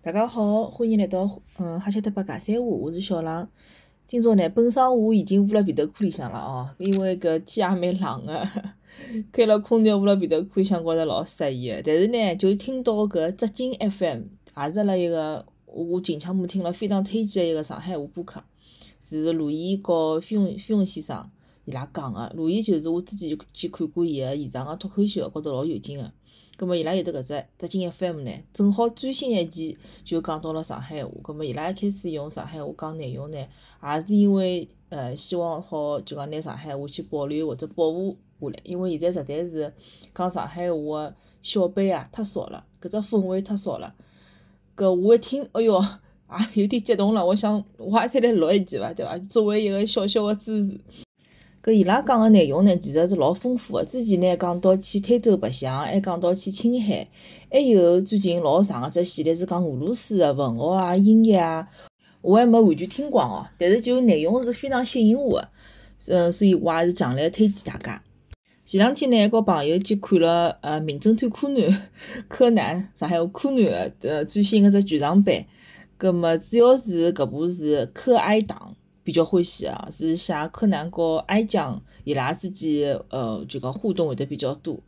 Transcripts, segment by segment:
大家好，欢迎来到嗯哈晓得八家三胡，我是小狼。今朝呢，本身我已经捂辣被头裤里向了哦，因为搿天也蛮冷个，开了空调捂辣被头裤里向，觉着老适意个。但是呢，就听到搿浙江 FM，也是辣一个我近腔没听了非常推荐个一个上海话播客，是陆毅和飞鸿飞鸿先生伊拉讲个。陆毅就是我之前去看过伊个现场个脱口秀，觉着老有劲个。葛末伊拉有得搿只浙江 FM 呢，正好最新一期就讲到了上海话。葛末伊拉一开始用上海话讲内容呢，也是因为呃希望好就讲拿上海话去保留或者保护下来，因为现在实在是讲上海话个小辈啊太少了，搿只氛围太少了。搿我一听，哎哟，也 有点激动了。我想我也再来录一期伐，对伐？作为一个小小个支持。搿伊拉讲个内容呢，其实是老丰富个。之前呢讲到去推州白相，还讲到去青海，还有最近老长个只系列是讲俄罗斯个文学啊、音乐啊。我还没完全听光哦，但是就内容是非常吸引我个，呃，所以我也是强烈推荐大家。前两天呢，还和朋友去看了呃《名侦探柯南》，柯南上海话柯南个呃最新个只剧场版。葛末主要是搿部是柯哀党。比较欢喜啊，是写柯南和哀酱伊拉之间呃就讲互动会得比较多。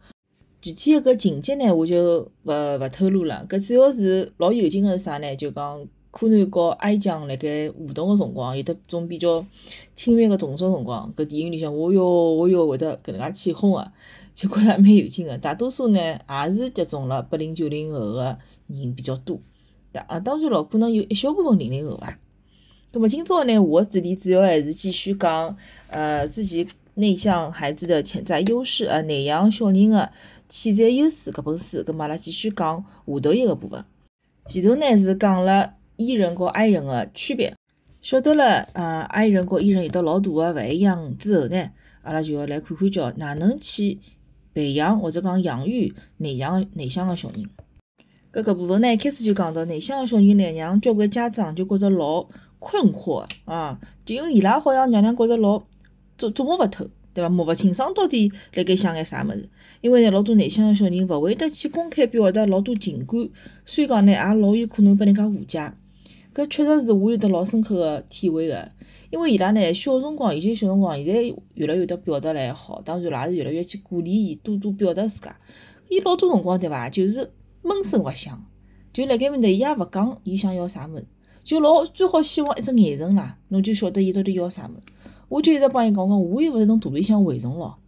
具体个情节呢，我就勿勿透露了。搿主要是老有劲个是啥呢？就讲柯南和哀酱辣盖互动个辰光，有得种比较亲密个动作辰光，搿电影里向哦哟哦哟会得搿能介起哄个，就觉着蛮有劲个。大多数呢也是集中了八零九零后个人比较多，啊当然咯，可能有一小部分零零后伐。那么今朝呢，我的主题主要还是继续讲，呃，自己内向孩子的潜在优势，呃，内向小人的潜在优势搿本书，咁阿拉继续讲下头一个部分。前头呢是讲了 E 人和 I 人的区别，晓得了，呃，I 人和 E 人有得老大的勿一样之后呢，阿拉就要来看看叫哪能去培养或者讲养育内向内向的小人。搿搿部分呢，一开始就讲到内向的小人呢，让交关家长就觉着老。困惑啊，就因为伊拉好像让人觉着老捉捉摸勿透，对伐？摸勿清爽到底辣盖想眼啥物事。因为呢，老多内向个小人勿会得去公开表达老多情感，所以讲呢，也老有可能被人家误解。搿确实是我有得老深刻个体会个。因为伊拉呢，小辰光，有些小辰光，现在越来越得表达来好，当然也是越来越去鼓励伊多多表达自家。伊老多辰光对伐，就是闷声勿响，就辣盖面搭，伊也勿讲伊想要啥物事。就老最好希望一只眼神啦，侬就晓得伊到底要啥物事。我就一直帮伊讲讲，我又勿是侬肚里向蛔虫咯，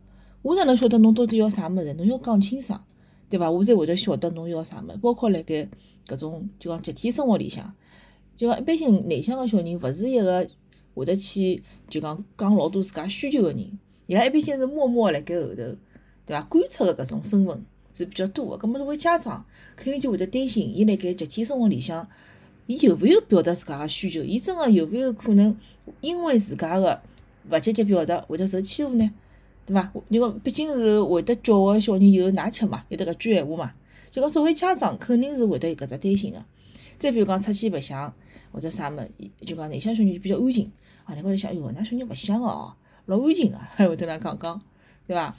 我哪能晓得侬到底要啥物事？侬要讲清爽，对伐？我才会得晓得侬要啥物事。包括辣盖搿种就讲集体生活里向，就讲一般性内向个小人，勿是一个会得去就讲讲老多自家需求个人，伊拉一般性是默默辣盖后头，对伐？观察个搿种身份是比较多个。搿么作为家长，肯定就会得担心伊辣盖集体生活里向。伊有勿有表达自家个需求？伊真个有勿有可能因为自家个勿积极表达，会得受欺负呢？对伐？因为毕竟是会得教个小人有奶吃嘛，有得搿句闲话嘛。就讲作为家长，肯定是会得有搿只担心个。再比如讲出去白相或者啥物，就讲内向小人就比较安静。啊，你高头想，哎哟，㑚小人白相个哦，老安静个，还会得啷讲讲，对伐？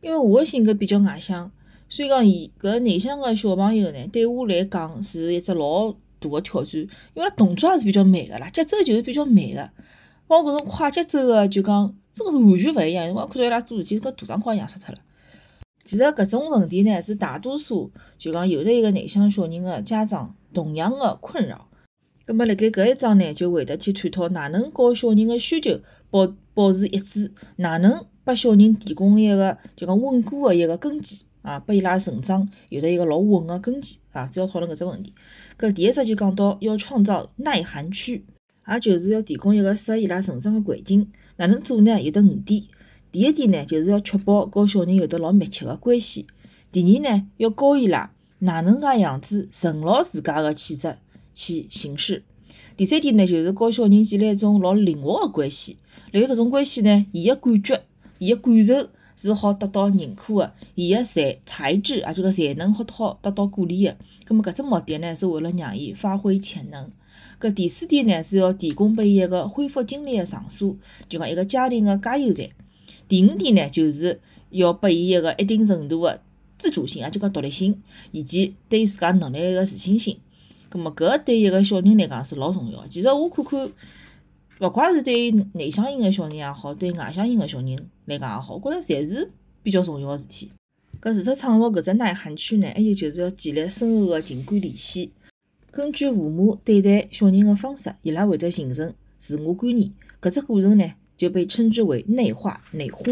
因为我个性格比较外向，所以讲伊搿内向个小朋友呢，对我来讲是一只老。大个挑战，因为拉动作也是比较慢个啦，节奏就是比较慢个。包括搿种快节奏个，就讲真个是完全勿一样。我看到伊拉做事体，搿大长瓜一样死脱了。其实搿种问题呢，是大多数就讲有的一个内向小人个家长同样个困扰。葛末辣盖搿一章呢，就会得去探讨哪能和小人个需求保保持一致，哪能拨小人提供一个就讲稳固个一个根基啊，拨伊拉成长有着一个老稳个根基啊。主要讨论搿只问题。搿第一只就讲到要创造耐寒区，也就是要提供一个适合伊拉成长个环境。哪能做呢？有得五点。第一点呢，就是要确保和小人有得老密切个关系。第二呢，要教伊拉哪能介样子顺牢自家个气质去行事。第三点呢，就是和小人建立一种老灵活个关系。辣盖搿种关系呢，伊个感觉、伊个感受。是好得到认可的，伊个才才智啊，就个才能好好得到鼓励的。葛末搿只目的呢，是为了让伊发挥潜能。搿第四点呢，是要提供拨伊一个恢复精力的场所，就讲一个家庭的加油站。第五点呢，就是要拨伊一个一定程度的自主性啊，就讲独立性，以及对自家能力一个自信心。葛末搿对一个小人来讲是老重要。其实我看看，勿怪是对内向型个小人也好，对外向型个小人来讲也好，我觉着侪是比较重要个事体。搿除脱创造搿只内涵区呢，还有就是要建立深厚个情感联系。根据父母对待小人个方式，伊拉会得形成自我观念。搿只过程呢，就被称之为内化、内化。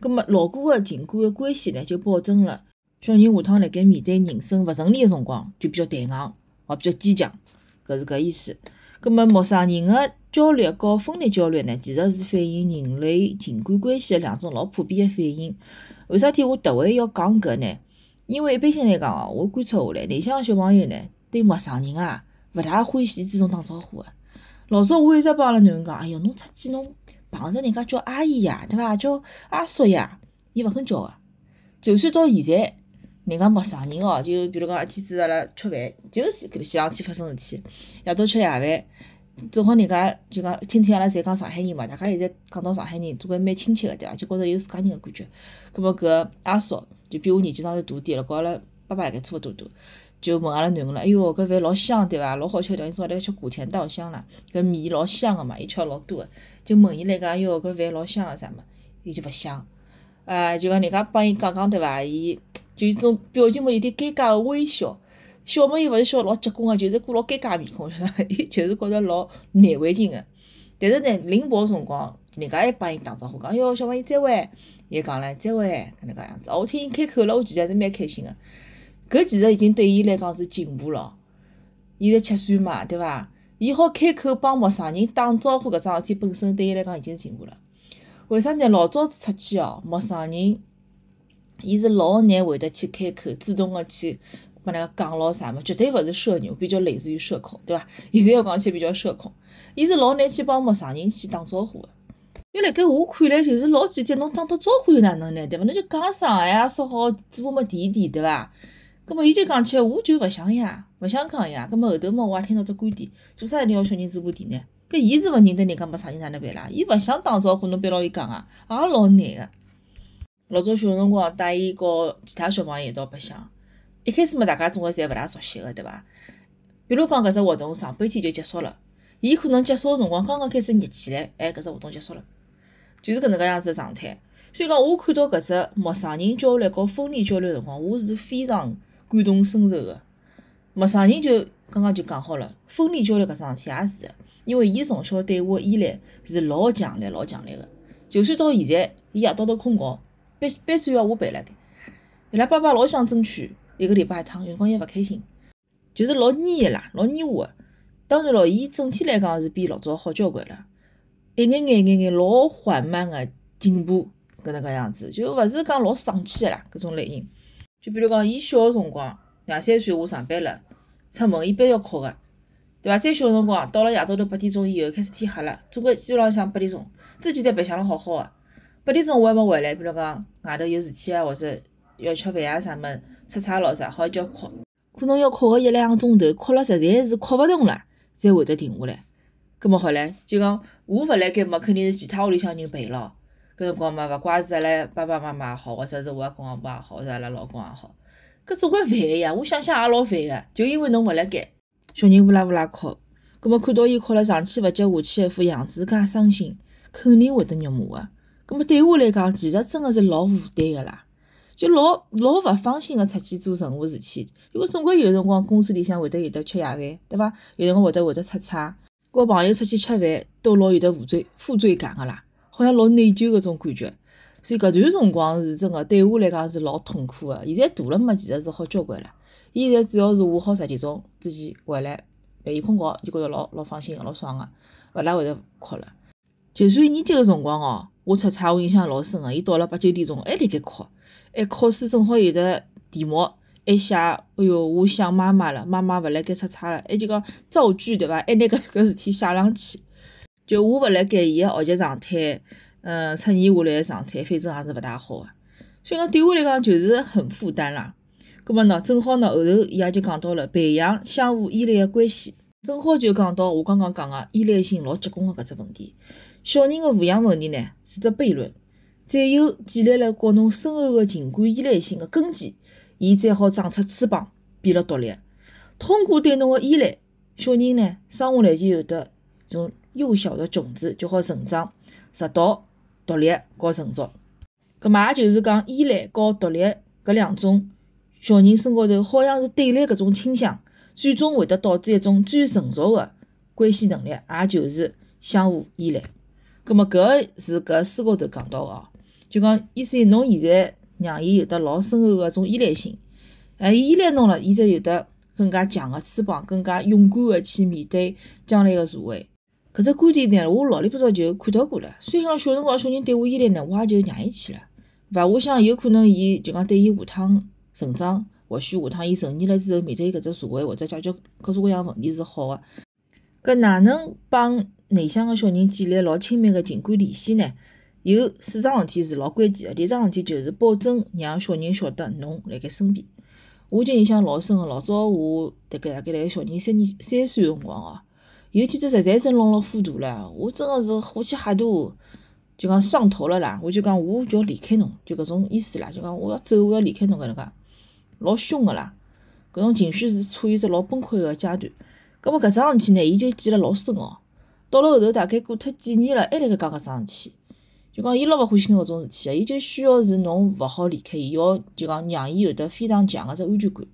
葛末牢固个情感个关系呢，就保证了小人下趟辣盖面对人生勿顺利个辰光，就比较弹硬，也比较坚强。搿是搿意思。葛末陌生人个焦虑和分离焦虑呢，其实是反映人类情感关系的两种老普遍的反应。为啥体我特为要讲搿呢？因为一般性来讲哦，我观察下来，内向的小朋友呢，对陌生人啊，勿大欢喜主动打招呼的。老早我一直帮阿拉囡恩讲，哎哟，侬出去侬碰着人家叫阿姨呀，对伐？叫阿叔呀，伊勿肯叫个。就算到现在，人家陌生人哦，就比如讲一天子阿拉吃饭，就是搿前两天发生事体，夜到吃夜饭，正好人家就讲听听阿拉侪讲上海人嘛，大家现在讲到上海人，总归蛮亲切个对伐？就觉着有自家人个感觉。葛末搿阿叔就比我年纪稍微大点了，跟阿拉爸爸辣盖差勿多大。就问阿拉囡恩了，哎哟，搿饭老香对伐？老好吃的，正好辣吃古田稻香啦，搿米老香个嘛，伊吃老多个，就问伊来讲，哎哟，搿饭老香个啥么？伊就勿香，啊，就讲人家帮伊讲讲对伐？伊就一种表情嘛，有点尴尬个微笑。小朋友勿是笑老结棍个，就是个老尴尬面孔，晓得伐伊就是觉着老难为情个。但是呢，临跑辰光，人家还帮伊打招呼，讲，哟，小朋友再会，伊讲唻，再会，搿能介样子。我听伊开口了，我其实还是蛮开心个。搿其实已经对伊来讲是进步了。现在七岁嘛，对伐？伊好开口帮陌生人打招呼搿桩事体本身对伊来讲已经是进步了。为啥呢？老早子出去哦，陌生人，伊是老难会得去开口，主动个去帮那个讲咾啥么？绝对勿是社牛，比较类似于社恐，对伐？现在要讲起比较社恐，伊是老难去帮陌生人去打招呼个。因为辣盖我看来就是老简单，侬打个招呼又哪能呢？对伐？侬就讲声呀，说好嘴巴么甜甜，对伐？葛末伊就讲起来，我就勿想呀，勿想讲呀。葛末后头嘛，我也听到只观点，做啥一定要小人嘴巴甜呢？搿伊是勿认得人家没啥人哪能办啦？伊勿想打招呼，侬逼牢伊讲啊，也老难个。老早小辰光带伊和其他小朋友一道白相，一开始嘛，大家总归侪勿大熟悉个，对伐？比如讲搿只活动上半天就结束了，伊可能结束个辰光刚刚开始热起来，哎，搿只活动结束了，就是搿能介样子个状态。所以讲，我看到搿只陌生人交流和分离焦虑辰光，我是非常。感同身受个，陌生人就刚刚就讲好了，分离焦虑搿桩事体也是个，因为伊从小对我依赖是老强烈、老强烈个。就算到现在，伊夜到头困觉，班班算要我陪辣盖，伊拉爸爸老想争取一个礼拜一趟，有辰光也勿开心，就是老黏个啦，老黏我个。当然咯，伊整体来讲是比老早好交关了，一眼眼一、眼眼老缓慢个进步，搿能介样子，就勿是讲老爽气个啦，搿种类型。就比如讲，伊小个辰光，两三岁我上班了，出门一般要哭个，对伐？再小个辰光，到了夜到头八点钟以后，开始天黑了，总归基本浪向八点钟，之前侪白相了好好个，八点钟我还没回来，比如讲外头有事体啊，或者要吃饭啊啥物，出差咾啥，好叫哭，可能要哭个一两个钟头，哭了实在是哭勿动了，才会得停下来。葛末好唻，就讲我勿辣盖么，肯定是其他屋里向人陪咯。搿辰光嘛，勿怪是阿拉爸爸妈妈也好，或者是我阿公阿婆也好，或者阿拉老公也好，搿总归烦个呀。我想想也老烦个，就因为侬勿辣盖，小人呜啦呜啦哭，葛末看到伊哭了上气勿接下气一副样子，介伤心，肯定会得肉麻个。葛末对我来讲，其实真个是老负担个啦，就老老勿放心个出去做任何事体，因为总归有辰光公司里向会得有得吃夜饭，对伐？有辰光会得会得出差，跟朋友出去吃饭都老有得负罪负罪感个啦。好像老内疚搿种感觉，所以搿段辰光是真个对我来讲是老痛苦个。现在大了嘛，其实是好交关了。伊现在主要是我好十点钟之前回来陪伊困觉，就觉着老老放心个，老爽个，勿大会得哭了。就算年级个辰光哦，我出差我印象老深个，伊到了八九点钟还辣盖哭，还考试正好有的题目还写，哎哟，我想妈妈了，妈妈勿辣盖出差了，还就讲造句对伐？还拿搿搿事体写上去。就我勿辣盖，伊个学习状态，嗯，出现下来个状态，反正也是勿大好个。所以讲对我来讲就是很负担啦。葛末呢，正好呢后头伊也就讲到了培养相互依赖个关系，正好就讲到我刚刚讲个依赖性老结棍个搿只问题。小人个抚养问题呢是只悖论，只有建立了和侬深厚个情感依赖性个根基，伊才好长出翅膀，变了独立。通过对侬个依赖，小人呢生下来就有得种幼小的种子，就好成长，直到独立和成熟。搿么也就是讲，依赖和独立搿两种小人身高头好像是对立搿种倾向，最终会得导致一种最成熟个关系能力，也就是相互依赖。搿么搿是搿书高头讲到个哦，就讲意思侬现在让伊有得老深厚个种依赖性，哎，伊依赖侬了，伊才有得更加强个翅膀，更加勇敢个去面对将来个社会。搿只观点呢，我老里八早就看到过了。所以讲小辰光小人对我依赖呢，我也就让伊去了。勿，我想有可能伊就讲对伊下趟成长，或许下趟伊成年了之后面对搿只社会或者解决各种各样问题是好个。搿哪能帮内向个小人建立老亲密个情感联系呢？有四桩事体是老关键个。第一桩事体就是保证让小人晓得侬辣盖身边。我就印象老深个，老早我大概大概辣盖小人三年三岁辰光哦。有天子实在是弄了糊涂了，我真个是火气吓大，就讲上头了啦！我就讲我就要离开侬，就搿种意思啦，就讲我要走，我要离开侬搿能介，老凶个啦！搿种情绪是处于只老崩溃个阶段。葛末搿桩事体呢，伊就记了老深哦。到了后头大概过脱几年了，还辣盖讲搿桩事体，就讲伊老勿欢喜侬搿种事体个，伊就需要是侬勿好离开伊，要就讲让伊有得非常强个只安全感。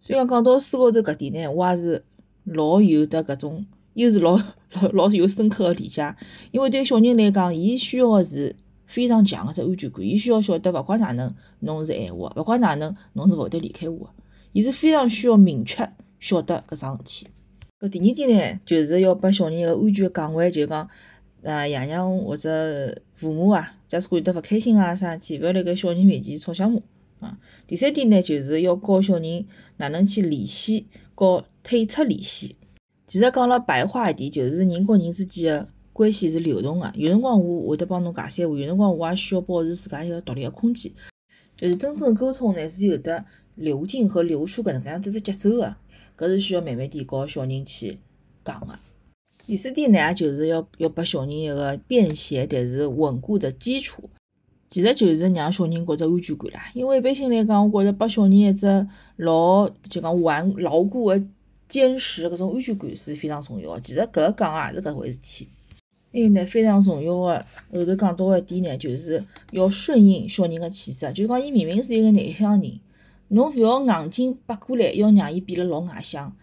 所以讲讲到书高头搿点呢，我也是老有得搿种。又是老老老有深刻个理解，因为对小人来讲，伊需要个是非常强个只安全感，伊需要晓得，勿管哪能，侬是爱我，勿管哪能，侬是勿会得离开我个，伊是非常需要明确晓得搿桩事体。搿第二点呢，就是要拨小人一个安全个港湾，就讲，啊，爷娘或者父母啊，假使会得勿开心啊啥事体，勿要辣盖小人面前吵相骂啊。第三点呢，就是要教小人哪能去联系，和退出联系。其实讲了白话一点，就是人和人之间的关系是流动的。有辰光我会得帮侬讲三话，有辰光我也需要保持自家一个独立的空间。就是真正沟通呢，是有的流进和流出搿能介样子只节奏的，搿是需要慢慢点教小人去讲的。第四点呢，就是要要拨小人一个便携但是稳固的基础，其实就是让小人觉着安全感啦。因为一般性来讲，我觉着拨小人一只老就讲顽牢固的。坚实搿种安全感是非常重要个。其实搿个讲也是搿回事体。还有呢，非常重要个后头讲到一点呢，就是要顺应小人个气质。就讲伊明明是一个内向人，侬勿要硬劲掰过来，要让伊变得老外向。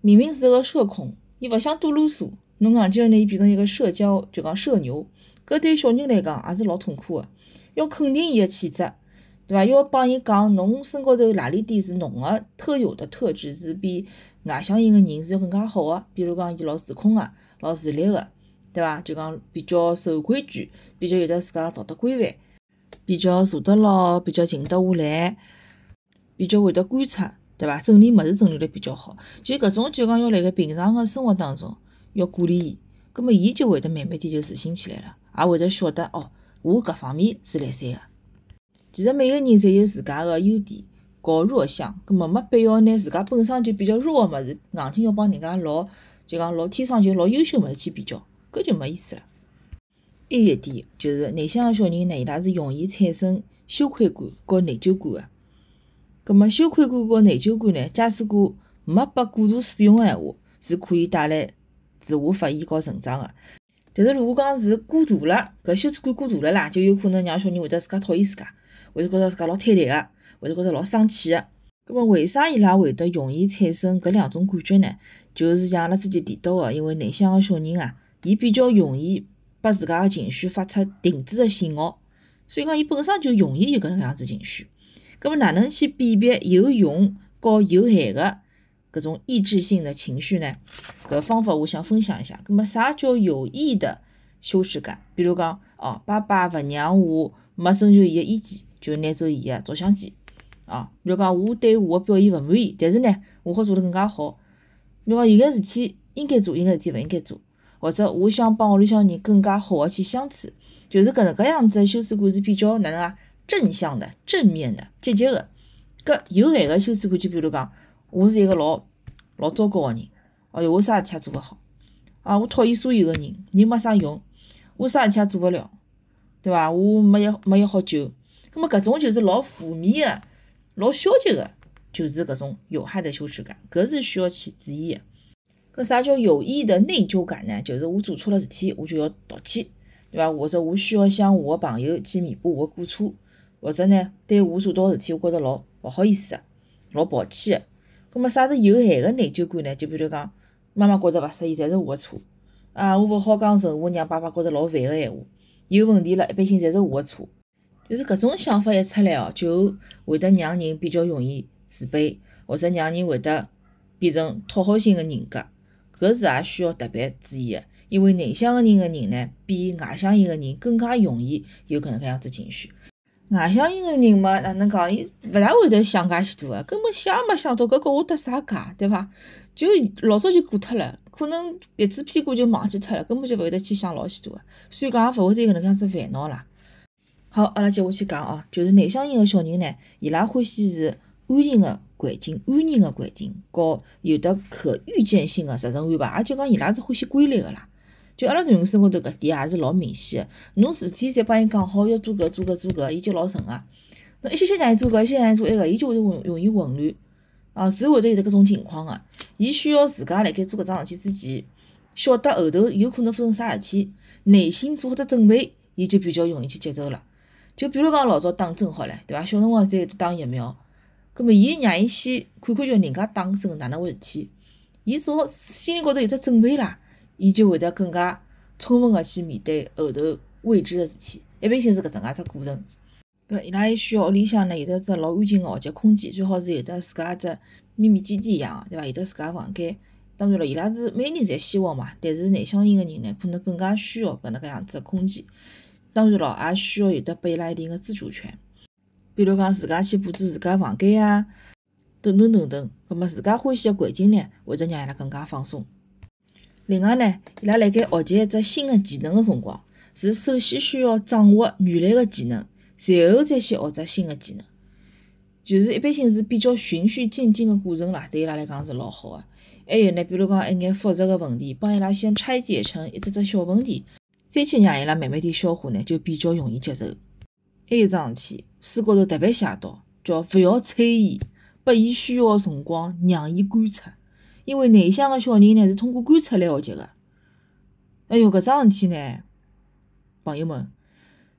明明是个社恐，伊勿想多啰嗦，侬硬劲要拿伊变成一个社交，就讲社牛。搿对小人来讲也是老痛苦个。要肯定伊个气质，对伐？要帮伊讲，侬身高头哪里点是侬个特有的特质，是比。外向型个人是要更加好个，比如讲伊老自控个，老自立个，对伐？就讲比较守规矩，比较有得自家道德规范，比较坐得牢，比较静得下来，比较会得观察，对伐？整理物事整理得比较好，就搿种就讲要辣盖平常个生活当中要鼓励伊，葛末伊就会得慢慢点就自信起来了，也会得晓得哦，我搿方面是来三个。其实每个人侪有自家个优点。搞弱项，葛末没必要拿自家本身就比较弱个物事，硬劲要帮人家老就讲老天生就老优秀物事去比较，搿就没意思了。还有一点就是内向个小人呢，伊拉是容易产生羞愧感和内疚感个。葛末羞愧感和内疚感呢，假使果没被过度使用个闲话，是可以带来自我发现和成长个。但是如果讲是过度了，搿羞耻感过度了啦，就有可能让小人会得自家讨厌自家，会得觉着自家老坍台个。或者觉着老生气个，葛末为啥伊拉会得容易产生搿两种感觉呢？就是像阿拉之前提到个，因为内向个小人啊，伊比较容易拨自家个情绪发出停止个信号，所以讲伊本身就容易有搿能样子情绪。葛末哪能去辨别有用和有害个搿种抑制性的情绪呢？搿方法我想分享一下。葛末啥叫有益的羞耻感？比如讲，哦，爸爸勿让我没征求伊个意见，就拿走伊个照相机。哦，比如讲我对我个表现勿满意，但是呢，我好做得更加好。比如讲有眼事体应该做，有眼事体勿应该做，或者我想帮屋里向人更加好个去相处，就是搿能介样子的羞耻感是比较哪能啊？正向的、正面的、积极个。搿有害个羞耻感就比如讲，我是一个老老糟糕个人，哎哟，我啥事体也做勿好，啊，我讨厌所有个人，人没啥用，我啥事体也做勿了，对伐？我没一没一好救，葛末搿种就是老负面个。老消极个就是搿种有害的羞耻感，搿是需要去注意的。搿啥叫有意的内疚感呢？就是我做错了事体，我就要道歉，对伐？或者我需要向我的朋友去弥补我的过错，或者呢，对我做到事体，我觉着老勿好意思个，老抱歉个。葛末啥是有害的内疚感呢？就比如讲，妈妈觉着勿适意，侪是我的错啊！我勿好讲任何让爸爸觉着老烦个闲话，有问题了，一般性侪是我的错。就是搿种想法一出来哦，就会得让人比较容易自卑，或者让人会得变成讨好型个人格。搿是也需要特别注意个，因为内向个人个人呢，比外向型个人更加容易有搿能介样子情绪。外向型个人嘛，哪能讲？伊勿大会得想介许多个，根本想也没想到搿跟我搭啥界，对伐？就老早就过脱了，可能鼻子屁股就忘记脱了，根本就勿会得去想老许多个。所以讲也勿会再搿能介样子烦恼啦。好，阿拉接下去讲哦，就是内向型个小人呢，伊拉欢喜是安静个。环境安宁个环境，和有的可预见性个日程安排，也就讲伊拉是欢喜规律个啦。就阿拉囡恩生活头搿点也是老明显个。侬事体侪帮伊讲好，要做搿做搿做搿，伊就老顺个。侬一歇歇让伊做搿，一歇歇让伊做埃个，伊就会得容容易混乱。啊，是会得有得搿种情况个。伊需要自家辣盖做搿桩事体之前，晓得后头有可能发生啥事体，内心做好只准备，伊就比较容易去接受了。就比如讲老早打针好唻，对伐？小辰光侪有得打疫苗。葛末伊让伊先看看叫人家打针哪能回事体，伊做好心里高头有只准备啦，伊就会得更加充分个去面对后头未知个事体。一般性是搿种介只过程。搿伊拉还需要屋里向呢有得只老安静个学习空间，最好是有得自家只秘密基地一样个，对伐？有得自家房间。当然了，伊拉是每个人侪希望嘛，但是内向型个人呢，可能更加需要搿能介样子个空间。当然了，也需要有得拨伊拉一定个自主权。比如讲，自家去布置自家房间啊，等等等等。葛末自家欢喜个环境呢，会得让伊拉更加放松。另外呢，伊拉辣盖学习一只新个技能个辰光，是首先需要掌握原来个技能，随后再去学只新个技能。就是一般性是比较循序渐进个过程啦，对伊拉来讲是老好个。还有呢，比如讲一眼复杂个问题，帮伊拉先拆解成一只只小问题，再去让伊拉慢慢点消化呢，就比较容易接受。还有桩事体，书高头特别写到，叫勿要催伊，拨伊需要个辰光，让伊观察。因为内向个小人呢，是通过观察来学习个。哎哟，搿桩事体呢，朋友们，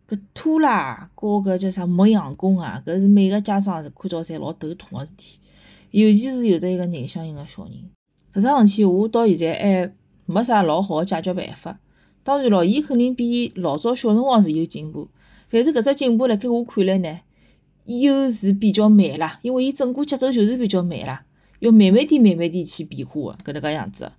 搿拖拉和搿叫啥磨洋工啊，搿是每个家长是看到侪老头痛个事体。尤其是有的一个内向型个小人，搿桩事体我到现在还没啥老好个解决办法。当然咯，伊肯定比老早小辰光是有进步。但是搿只进步辣盖我看来呢，又是比较慢啦，因为伊整个节奏就是比较慢啦，要慢慢点、慢慢点去变化个搿能介样子。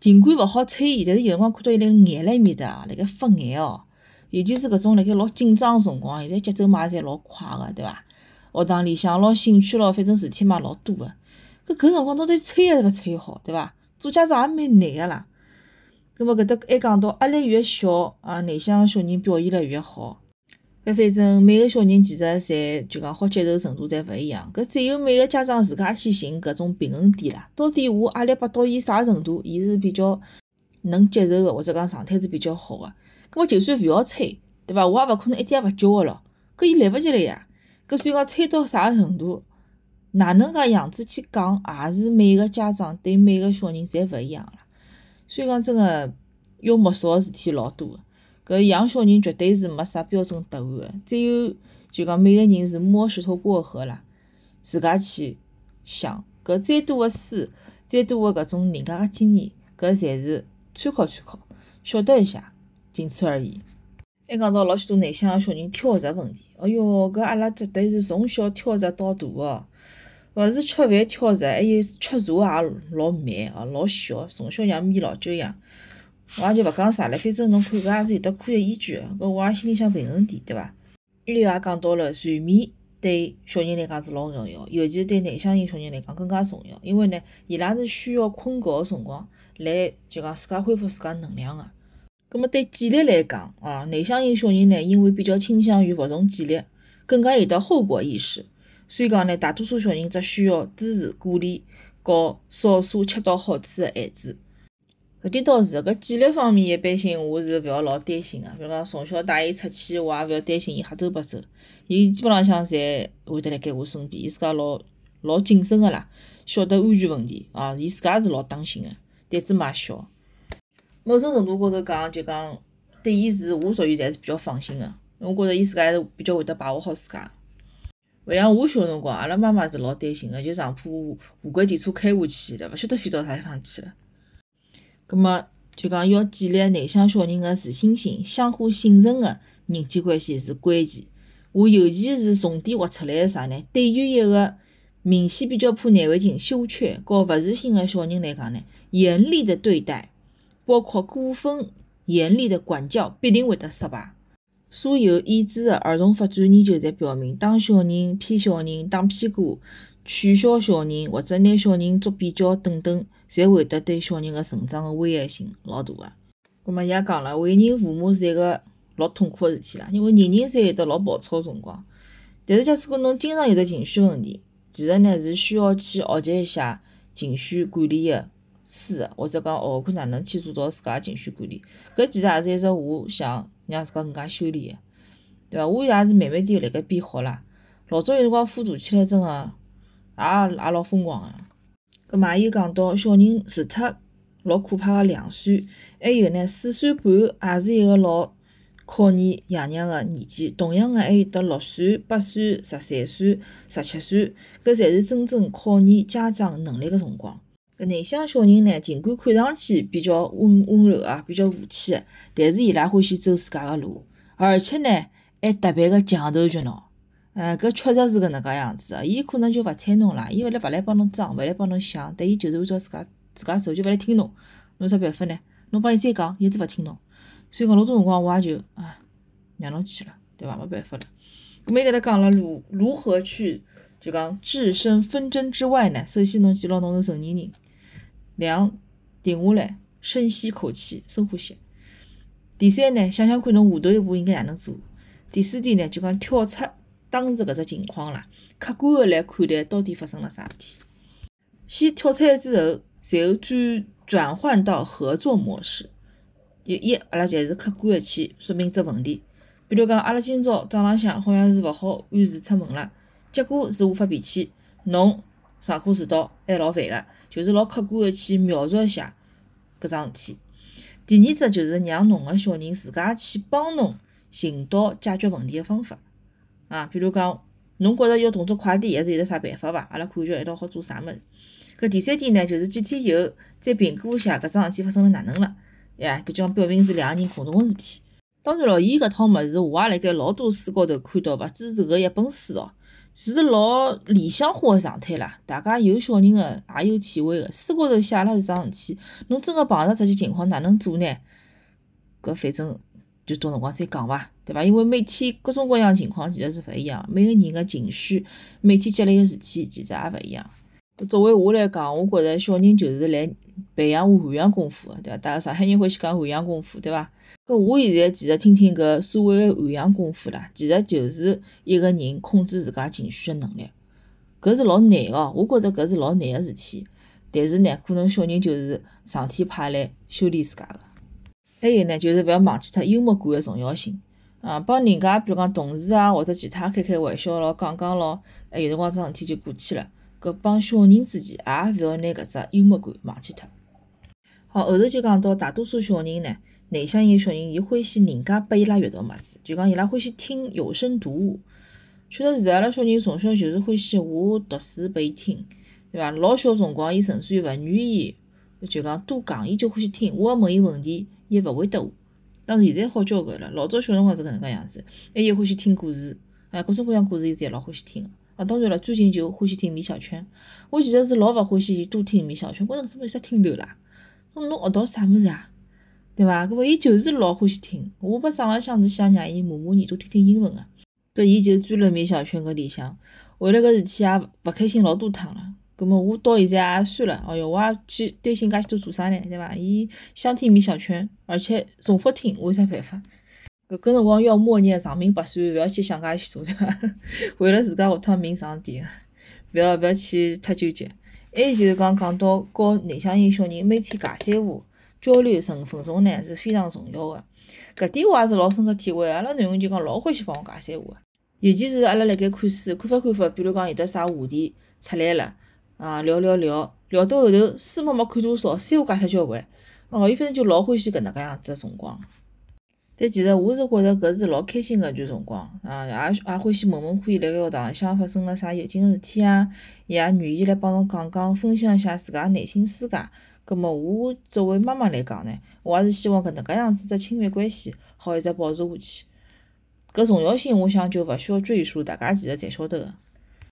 尽管勿好催伊，但是有辰光看到伊辣眼辣面搭辣盖发眼哦，尤其是搿种辣盖老紧张个辰光，现在节奏嘛也侪老快个，对伐？学堂里向咯、兴趣咯，反正事体嘛老多个。搿搿辰光到底催还是勿催好，对伐？做家长也蛮难个啦。葛末搿搭还讲到压力越小啊，内向个小人表现了越好。搿反正每个小人其实侪就讲好接受程度侪勿一样，搿只有每个家长自家去寻搿种平衡点啦。到底我压力拨到伊啥程度，伊是比较能接受个，或者讲状态是比较好个。搿么就算勿要催，对伐？我也勿可能一点也勿叫个咯。搿伊来勿及了呀。搿所以讲催到啥程度，哪能介样子去讲，也是每个家长对每个小人侪勿一样啦。所以讲真个要摸索个事体老多个。搿养小人绝对是没啥标准答案个，只有就讲每个人是摸石头过河啦，自家去想。搿再多个书，再多个搿种人家个经验，搿侪是参考参考，晓得一下，仅此而已。还讲到老许多内向个小人挑食问题，哎哟，搿阿拉绝对是从小挑食到大个，勿是吃饭挑食，还有吃茶也老慢哦，老小，从小像米老酒一样。我也就勿讲啥了，反正侬看搿也是有得科学依据个，搿我也心里向平衡点，对伐？还有也讲到了睡眠对小人来讲是老重要，尤其是对内向型小人来讲更加重要，因为呢，伊拉是需要困觉个辰光来就讲自家恢复自家能量个。葛末对纪律来讲啊，内向型小人呢，因为比较倾向于服从纪律，更加有得后果意识，所以讲呢，大多数小人只需要支持、鼓励，和少数恰到好处个限制。搿点倒是，搿纪律方面一般性我是勿要老担心个。比如讲从小带伊出去，我也勿要担心伊瞎走八走。伊基本浪向侪会得辣盖我身边，伊自家老老谨慎个啦，晓得安全问题啊，伊自家是老当心个，胆子嘛小。某种程度高头讲，就讲对伊是我属于侪是比较放心个，我觉着伊自家还是比较会得把握好自家。勿像我小辰光，阿拉妈妈是老担心个，就上铺无轨电车开下去，对勿晓得飞到啥地方去了。葛末就讲要建立内向小人个自信心、相互信任个人际关系是关键。我尤其是重点划出来个啥呢？对于一个明显比较怕难为情、羞怯和勿自信个小人来讲呢，严厉的对待，包括过分严厉的管教，必定会得失败。所有已知的儿童发展研究侪表明，当小人骗小人、打屁股、取笑小人或者拿小人做比较等等，侪会得对小人个成长个危害性老大个。葛末伊也讲了，为人父母是一个老痛苦个事体啦，因为人人侪有得老暴躁个辰光。但是假使讲侬经常有得情绪问题，其实呢是需要去学习一下情绪管理个书个，或者讲学看哪能去做到自家情绪管理。搿其实也是一只我想。让自家更加修炼个，对伐？我也是慢慢点辣盖变好啦。老早有辰光复读起来，真个也也老疯狂个。搿嘛又讲到小人除脱老可怕个两岁，还有呢四岁半也是一个老考验爷娘个年纪。同样个还有得六岁、八岁、十三岁、十七岁，搿侪是真正考验家长能力个辰光。搿内向小人呢，尽管看上去比较温温柔啊，比较和气个，但是伊拉欢喜走自家个路，而且呢，还特别个强头倔脑。呃，搿确实是搿能介样子个。伊可能就勿睬侬啦，伊勿来勿来帮侬装，勿来帮侬想，但伊就是按照自家自家走，就勿来听侬。侬啥办法呢？侬帮伊再讲，伊还是勿听侬。所以讲老多辰光我也就啊，让侬去了，对伐？没办法了。搿么伊搿搭讲了如如何去就讲置身纷争之外呢？首先侬记牢侬是成年人。两，停下来，深吸口气，深呼吸。第三呢，想想看侬下头一步应该哪能做。第四点呢，就讲跳出当时搿只情况啦，客观个来看待到底发生了啥事体。先跳出来之后，然后转转换到合作模式。一，一阿拉就是客观个去说明只问题。比如讲，阿拉今朝早浪向好像是勿好按时出门了，结果是我发脾气，侬上课迟到还老烦个。就是老客观个去描述一下搿桩事体。第二只就是让侬个小人自家去帮侬寻到解决问题个方法啊，比如讲侬觉着要动作快点，还是有得啥办法伐？阿拉看叫一道好做啥物事。搿第三点呢，就是几天以后再评估一下搿桩事体发生了哪能了，呀，搿叫表明是两个人共同个事体。当然咯，伊搿套物事我也辣盖老多书高头看到，勿止是搿一本书哦。是老理想化个状态啦，大家有小人个，也有体会个。书高头写了是桩事体，侬真个碰着这些情况哪能做呢？搿反正就到辰光再讲伐，对伐？因为每天各种各样情况其实是勿一样，每个人个情绪，每天积累个事体其实也勿一样。作为我来讲，我觉着小人就是来培养我涵养功夫个，对伐？大家上海人欢喜讲涵养功夫，对伐？搿我现在其实听听搿所谓个涵养功夫啦，其实就是一个人控制自家情绪个能力，搿是老难个，我觉着搿是老难个事体。但是呢，可能小人就是上天派来修炼自家个。还有呢，就是勿要忘记脱幽默感个重要性啊，帮人家比如讲同事啊或者其他开开玩笑咯，讲讲咯，哎，有辰光桩事体就过去了。搿帮小人之间也勿要拿搿只幽默感忘记脱。好，后头就讲到大多数小人呢。内向型小人，伊欢喜人家拨伊拉阅读物事，就讲伊拉欢喜听有声读物。确实是，阿拉小人从小就是欢喜我读书拨伊听，对伐？老小辰光，伊甚至于勿愿意就讲多讲，伊就欢喜听。我问伊问题，伊勿会答。当然现在好交关了，老早小辰光是搿能介样子，还有欢喜听故事，啊，各种各样故事伊侪老欢喜听。啊，当然了，最近就欢喜听米小圈。我其实是老勿欢喜伊多听米小圈，觉着搿什么有啥听头啦？侬学到啥物事啊？对伐？搿么伊就是老欢喜听。我拨上浪向是想让伊磨磨耳朵听听英文个，搿伊就钻了米小圈搿里向。为了搿事体也勿开心老多趟了。搿么我到现在也算了。哦哟，我也去担心介许多做啥呢？对伐？伊想听米小圈，而且重复听，我有啥办法？搿搿辰光要默念长命百岁，勿要去想介许多，对伐？为了自家下趟命长点，勿要勿要去太纠结。还有就是讲讲到教内向型小人每天尬三胡。交流十五分钟呢是非常重要的，搿点我也是老深刻体会。阿拉囡恩就讲老欢喜帮我讲三胡，尤其是阿拉辣盖看书，看法看法，比如讲有得啥话题，出来了，啊，聊聊聊，聊到后头书嘛没看多少，三五讲脱交关，哦，伊反正就老欢喜搿能介样子个辰光。但其实我是觉着搿是老开心个一段辰光，啊，也也欢喜问问看伊辣盖学堂里向发生了啥有劲个事体啊，伊也愿意来帮侬讲讲，分享一下自家内心世界。葛末我作为妈妈来讲呢，我也是希望搿能介样子只亲密关系好一直保持下去。搿重要性，我想就勿需要赘述，大家其实侪晓得个。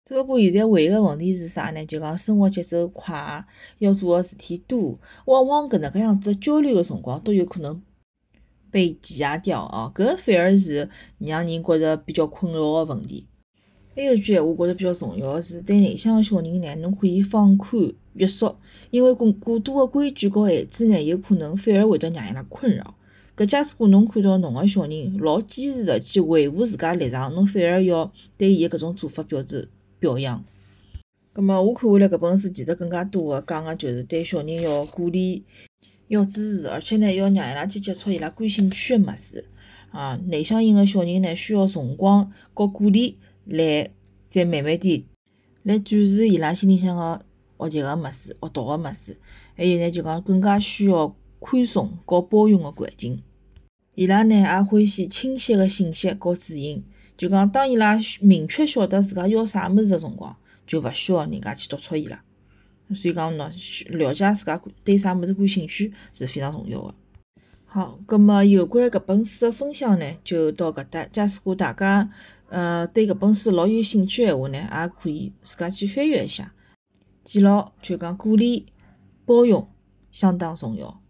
只不过现在唯一个问题是啥呢？就讲生活节奏快，要做个事体多，往往搿能介样子交流个辰光都有可能被挤压掉哦。搿反而是让人觉着比较困扰个问题。还有句闲话，觉着比较重要个是，对内向个小人呢，侬可以放宽约束，因为过过多个规矩和限制呢，有可能反而会得让伊拉困扰。搿假使果侬看到侬个小人老坚持个去维护自家立场，侬反而要对伊搿种做法表示表扬。葛末我看下来搿本书其实更加多个讲个就是对小人要鼓励、要支持，而且呢要让伊拉去接触伊拉感兴趣个物事。啊，内向型个小人呢需要辰光和鼓励。来，再慢慢点来展示伊拉心里向个学习个物事、学到个物事。还有呢，就讲更加需要宽松和包容个环境。伊拉呢也欢喜清晰个信息和指引。就讲当伊拉明确晓得自家要啥物事个辰光，就勿需要人家去督促伊拉。所以讲喏，了解自家对啥物事感兴趣是非常重要个。好，葛末有关搿本书个分享呢，就到搿搭。假使果大家呃对搿本书老有兴趣闲话呢，也可以自家去翻阅一下。记牢，就讲鼓励、包容相当重要。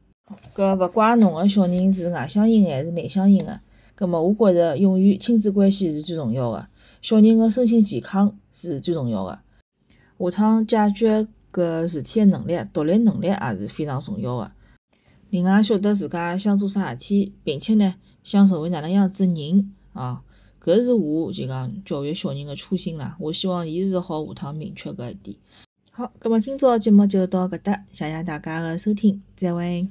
搿勿怪侬个小人是外向型还是内向型个，葛末我觉着永远亲子关系是最重要的，小人的身心健康是最重要的。下趟解决搿事体的能力、独立能力也是非常重要的。另外，晓得自家想做啥事体，并且呢，想成为哪能样子人啊？搿是我就讲教育小人的初心啦。我希望伊是好下趟明确搿一点。好，葛末今朝节目就到搿搭，谢谢大家的收听，再会。